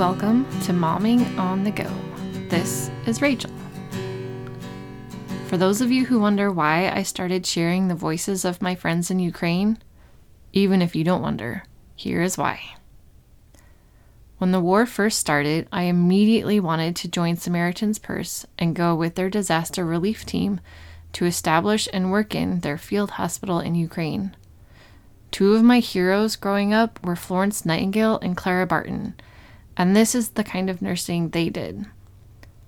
welcome to Momming on the Go. This is Rachel. For those of you who wonder why I started sharing the voices of my friends in Ukraine, even if you don't wonder, here is why. When the war first started, I immediately wanted to join Samaritan's Purse and go with their disaster relief team to establish and work in their field hospital in Ukraine. Two of my heroes growing up were Florence Nightingale and Clara Barton, and this is the kind of nursing they did.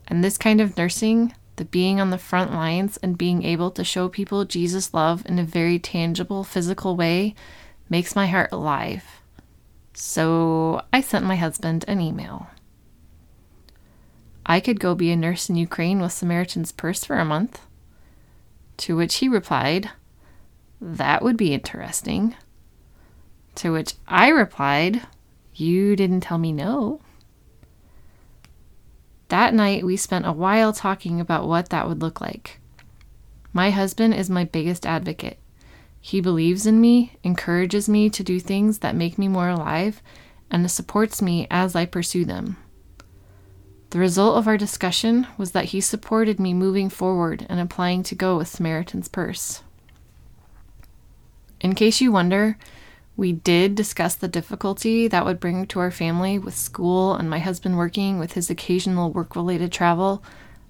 And this kind of nursing the being on the front lines and being able to show people Jesus' love in a very tangible, physical way makes my heart alive. So I sent my husband an email. I could go be a nurse in Ukraine with Samaritan's Purse for a month. To which he replied, That would be interesting. To which I replied, You didn't tell me no. That night, we spent a while talking about what that would look like. My husband is my biggest advocate. He believes in me, encourages me to do things that make me more alive, and supports me as I pursue them. The result of our discussion was that he supported me moving forward and applying to go with Samaritan's Purse. In case you wonder, we did discuss the difficulty that would bring to our family with school and my husband working with his occasional work related travel,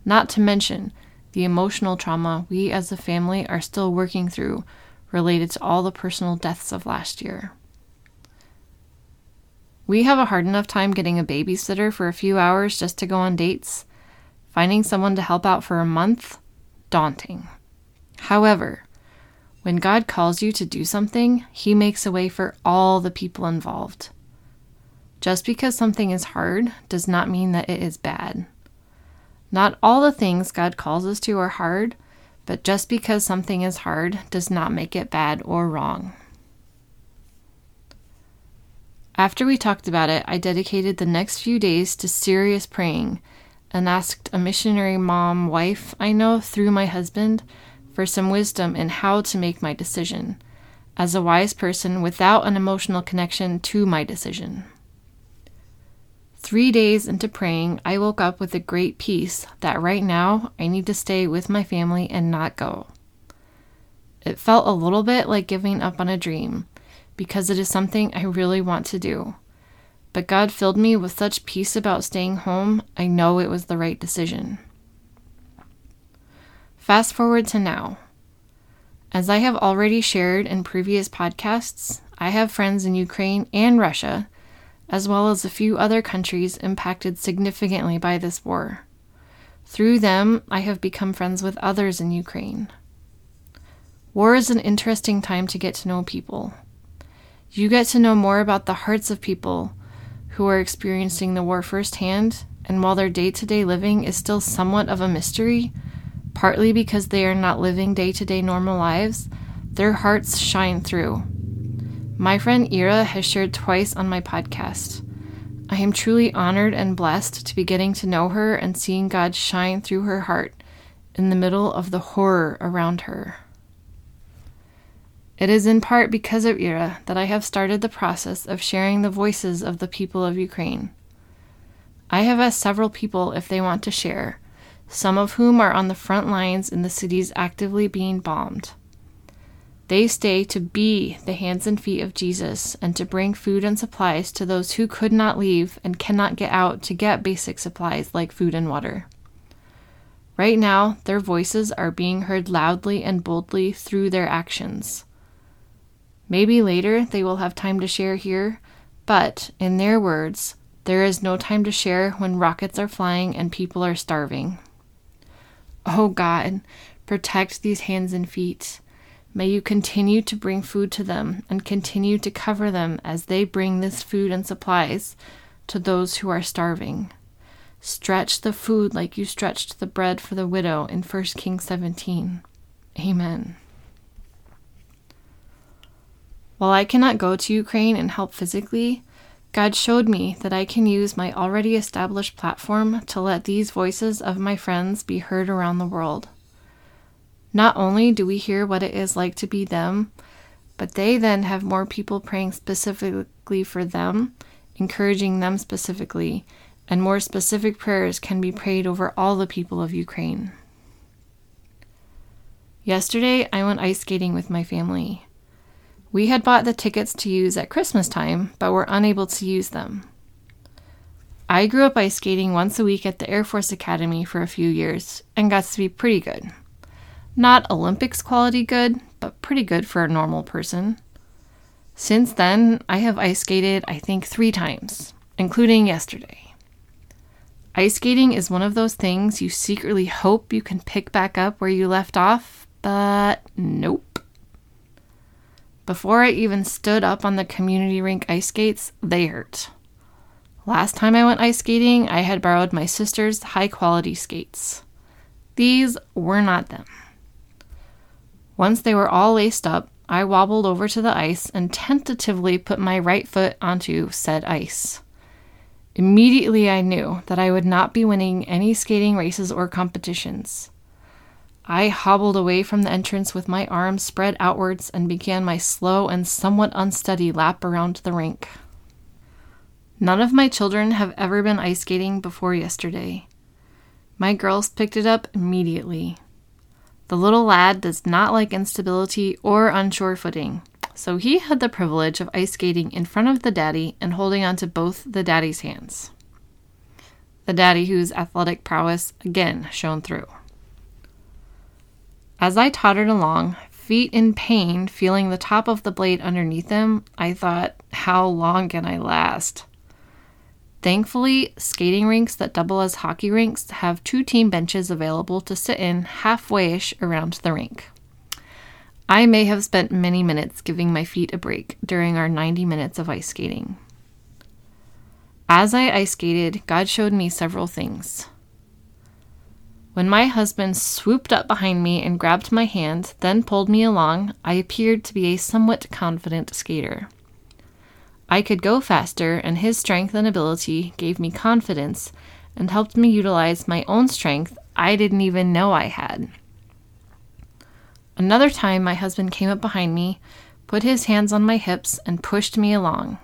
not to mention the emotional trauma we as a family are still working through related to all the personal deaths of last year. We have a hard enough time getting a babysitter for a few hours just to go on dates. Finding someone to help out for a month, daunting. However, when God calls you to do something, He makes a way for all the people involved. Just because something is hard does not mean that it is bad. Not all the things God calls us to are hard, but just because something is hard does not make it bad or wrong. After we talked about it, I dedicated the next few days to serious praying and asked a missionary mom wife I know through my husband for some wisdom in how to make my decision, as a wise person without an emotional connection to my decision. Three days into praying, I woke up with a great peace that right now I need to stay with my family and not go. It felt a little bit like giving up on a dream because it is something I really want to do. But God filled me with such peace about staying home, I know it was the right decision. Fast forward to now. As I have already shared in previous podcasts, I have friends in Ukraine and Russia, as well as a few other countries impacted significantly by this war. Through them, I have become friends with others in Ukraine. War is an interesting time to get to know people. You get to know more about the hearts of people who are experiencing the war firsthand, and while their day to day living is still somewhat of a mystery, partly because they are not living day to day normal lives, their hearts shine through. My friend Ira has shared twice on my podcast. I am truly honored and blessed to be getting to know her and seeing God shine through her heart in the middle of the horror around her. It is in part because of Ira that I have started the process of sharing the voices of the people of Ukraine. I have asked several people if they want to share, some of whom are on the front lines in the cities actively being bombed. They stay to be the hands and feet of Jesus and to bring food and supplies to those who could not leave and cannot get out to get basic supplies like food and water. Right now, their voices are being heard loudly and boldly through their actions. Maybe later they will have time to share here, but, in their words, there is no time to share when rockets are flying and people are starving. Oh God, protect these hands and feet. May you continue to bring food to them and continue to cover them as they bring this food and supplies to those who are starving. Stretch the food like you stretched the bread for the widow in 1 Kings 17. Amen. While I cannot go to Ukraine and help physically, God showed me that I can use my already established platform to let these voices of my friends be heard around the world. Not only do we hear what it is like to be them, but they then have more people praying specifically for them encouraging them specifically, and more specific prayers can be prayed over all the people of Ukraine. Yesterday, I went ice skating with my family. We had bought the tickets to use at Christmas time, but were unable to use them. I grew up ice skating once a week at the Air Force Academy for a few years and got to be pretty good. Not Olympics quality good, but pretty good for a normal person. Since then, I have ice skated, I think, three times, including yesterday. Ice skating is one of those things you secretly hope you can pick back up where you left off, but nope. Before I even stood up on the community rink ice skates, they hurt. Last time I went ice skating, I had borrowed my sister's high quality skates. These were not them. Once they were all laced up, I wobbled over to the ice and tentatively put my right foot onto said ice. Immediately, I knew that I would not be winning any skating races or competitions. I hobbled away from the entrance with my arms spread outwards and began my slow and somewhat unsteady lap around the rink. None of my children have ever been ice skating before yesterday. My girls picked it up immediately. The little lad does not like instability or unsure footing, so he had the privilege of ice skating in front of the daddy and holding onto both the daddy's hands. The daddy whose athletic prowess again shone through. As I tottered along, feet in pain, feeling the top of the blade underneath them, I thought, how long can I last? Thankfully, skating rinks that double as hockey rinks have two team benches available to sit in halfway ish around the rink. I may have spent many minutes giving my feet a break during our 90 minutes of ice skating. As I ice skated, God showed me several things. When my husband swooped up behind me and grabbed my hand, then pulled me along, I appeared to be a somewhat confident skater. I could go faster, and his strength and ability gave me confidence and helped me utilize my own strength I didn't even know I had. Another time, my husband came up behind me, put his hands on my hips, and pushed me along.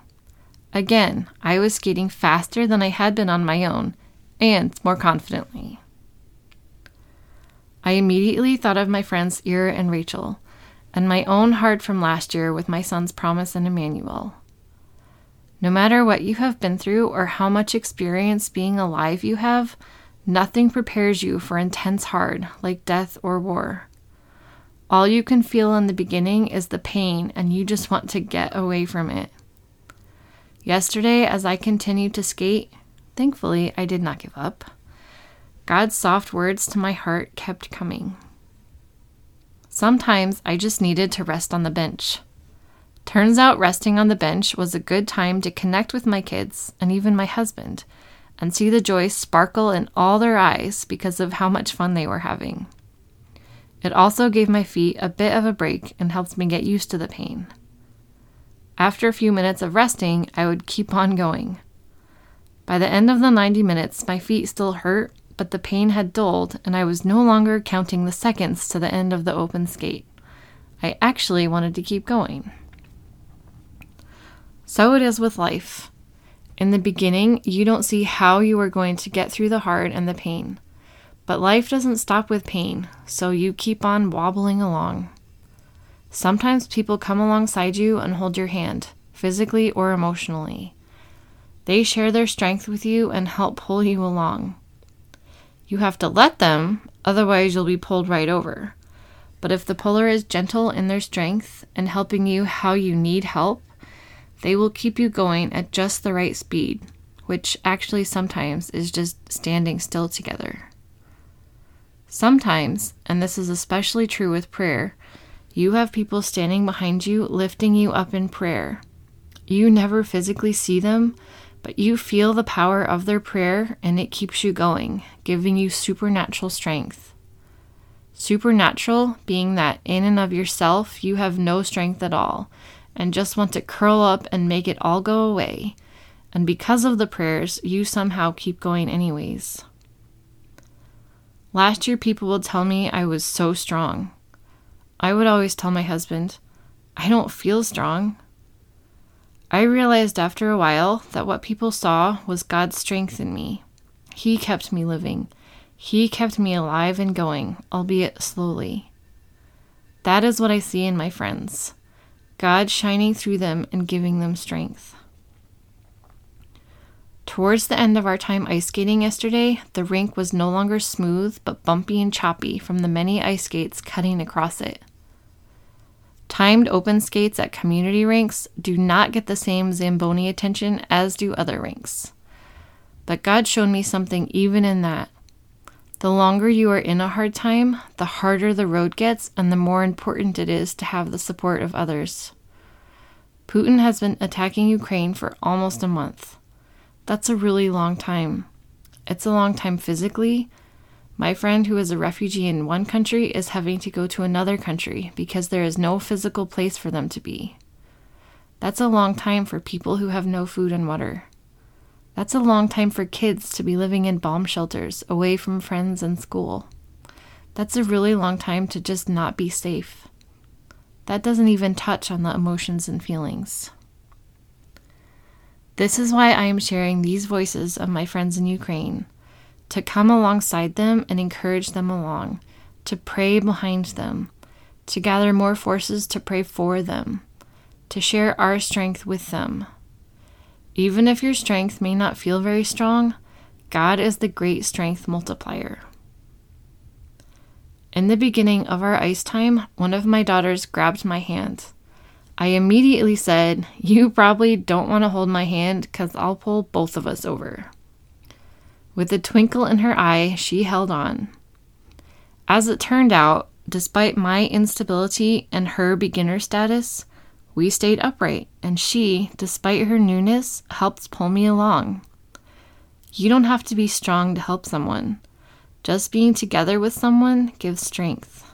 Again, I was skating faster than I had been on my own, and more confidently. I immediately thought of my friends Ira and Rachel, and my own heart from last year with my sons Promise and Emmanuel. No matter what you have been through or how much experience being alive you have, nothing prepares you for intense hard like death or war. All you can feel in the beginning is the pain, and you just want to get away from it. Yesterday, as I continued to skate, thankfully I did not give up. God's soft words to my heart kept coming. Sometimes I just needed to rest on the bench. Turns out resting on the bench was a good time to connect with my kids and even my husband and see the joy sparkle in all their eyes because of how much fun they were having. It also gave my feet a bit of a break and helped me get used to the pain. After a few minutes of resting, I would keep on going. By the end of the 90 minutes, my feet still hurt, but the pain had dulled, and I was no longer counting the seconds to the end of the open skate. I actually wanted to keep going. So it is with life. In the beginning, you don't see how you are going to get through the hard and the pain. But life doesn't stop with pain, so you keep on wobbling along. Sometimes people come alongside you and hold your hand, physically or emotionally. They share their strength with you and help pull you along. You have to let them, otherwise, you'll be pulled right over. But if the puller is gentle in their strength and helping you how you need help, they will keep you going at just the right speed, which actually sometimes is just standing still together. Sometimes, and this is especially true with prayer, you have people standing behind you lifting you up in prayer. You never physically see them, but you feel the power of their prayer and it keeps you going, giving you supernatural strength. Supernatural being that in and of yourself you have no strength at all and just want to curl up and make it all go away. And because of the prayers, you somehow keep going anyways. Last year, people would tell me I was so strong. I would always tell my husband, I don't feel strong. I realized after a while that what people saw was God's strength in me. He kept me living. He kept me alive and going, albeit slowly. That is what I see in my friends God shining through them and giving them strength. Towards the end of our time ice skating yesterday, the rink was no longer smooth but bumpy and choppy from the many ice skates cutting across it. Timed open skates at community rinks do not get the same Zamboni attention as do other rinks. But God showed me something even in that. The longer you are in a hard time, the harder the road gets and the more important it is to have the support of others. Putin has been attacking Ukraine for almost a month. That's a really long time. It's a long time physically. My friend who is a refugee in one country is having to go to another country because there is no physical place for them to be. That's a long time for people who have no food and water. That's a long time for kids to be living in bomb shelters away from friends and school. That's a really long time to just not be safe. That doesn't even touch on the emotions and feelings. This is why I am sharing these voices of my friends in Ukraine to come alongside them and encourage them along, to pray behind them, to gather more forces to pray for them, to share our strength with them. Even if your strength may not feel very strong, God is the great strength multiplier. In the beginning of our ice time, one of my daughters grabbed my hand. I immediately said, You probably don't want to hold my hand because I'll pull both of us over. With a twinkle in her eye, she held on. As it turned out, despite my instability and her beginner status, we stayed upright, and she, despite her newness, helped pull me along. You don't have to be strong to help someone. Just being together with someone gives strength.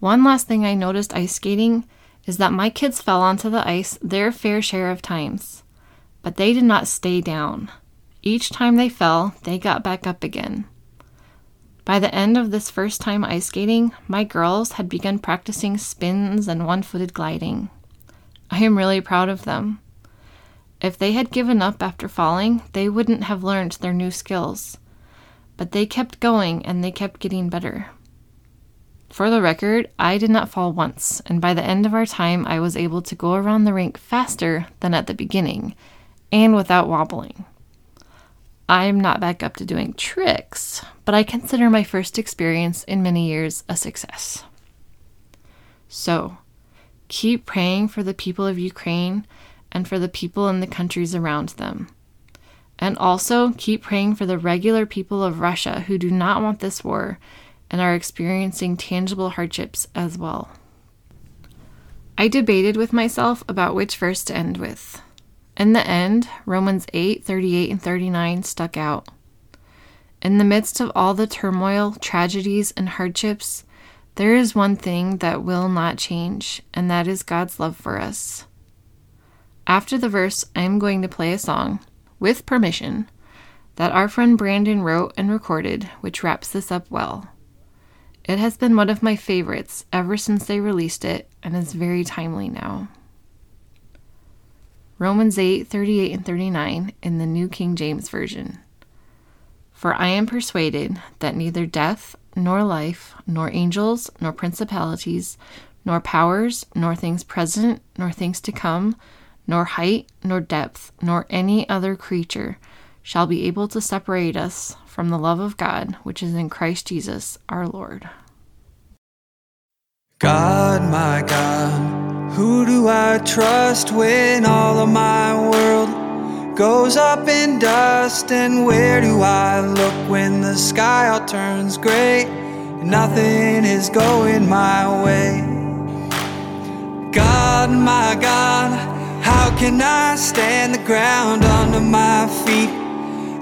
One last thing I noticed ice skating is that my kids fell onto the ice their fair share of times, but they did not stay down. Each time they fell, they got back up again. By the end of this first time ice skating, my girls had begun practicing spins and one footed gliding. I am really proud of them. If they had given up after falling, they wouldn't have learned their new skills. But they kept going and they kept getting better. For the record, I did not fall once, and by the end of our time, I was able to go around the rink faster than at the beginning, and without wobbling. I'm not back up to doing tricks, but I consider my first experience in many years a success. So, keep praying for the people of Ukraine and for the people in the countries around them. And also keep praying for the regular people of Russia who do not want this war and are experiencing tangible hardships as well. I debated with myself about which verse to end with. In the end, Romans 8 38 and 39 stuck out. In the midst of all the turmoil, tragedies, and hardships, there is one thing that will not change, and that is God's love for us. After the verse, I am going to play a song, with permission, that our friend Brandon wrote and recorded, which wraps this up well. It has been one of my favorites ever since they released it and is very timely now. Romans 8 38 and 39 in the New King James Version. For I am persuaded that neither death, nor life, nor angels, nor principalities, nor powers, nor things present, nor things to come, nor height, nor depth, nor any other creature shall be able to separate us from the love of God which is in Christ Jesus our Lord. God, my God, who do I trust when all of my world goes up in dust? And where do I look when the sky all turns gray and nothing is going my way? God, my God, how can I stand the ground under my feet?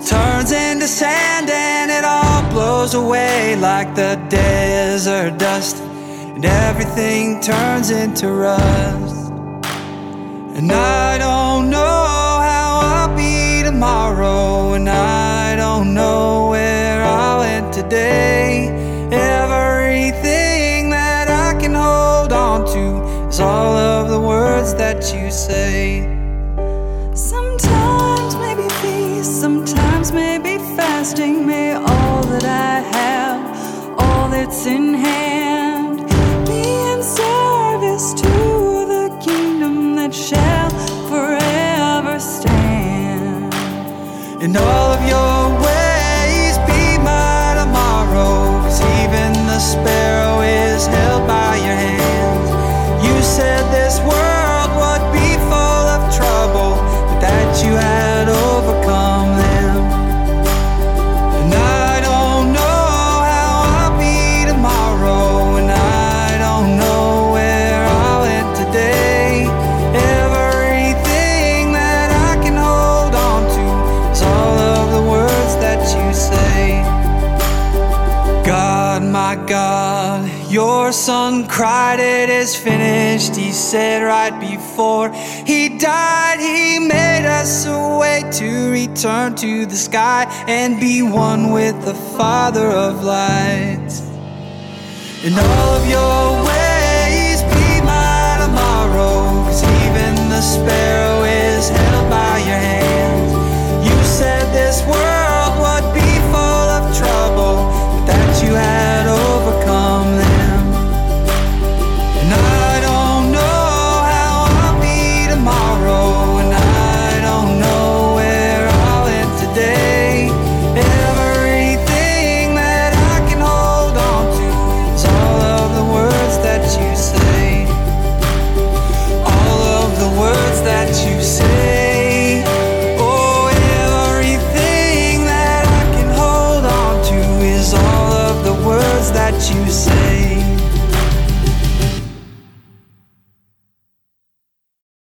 Turns into sand and it all blows away like the desert dust and everything turns into rust. And I don't know how I'll be tomorrow, and I don't know where I'll end today. Everything that I can hold on to is all of the words that you say. In all cried, It is finished, he said right before he died. He made us a way to return to the sky and be one with the Father of lights. In all of your ways, be my tomorrow, cause even the sparrow is held by your hand. You said this word.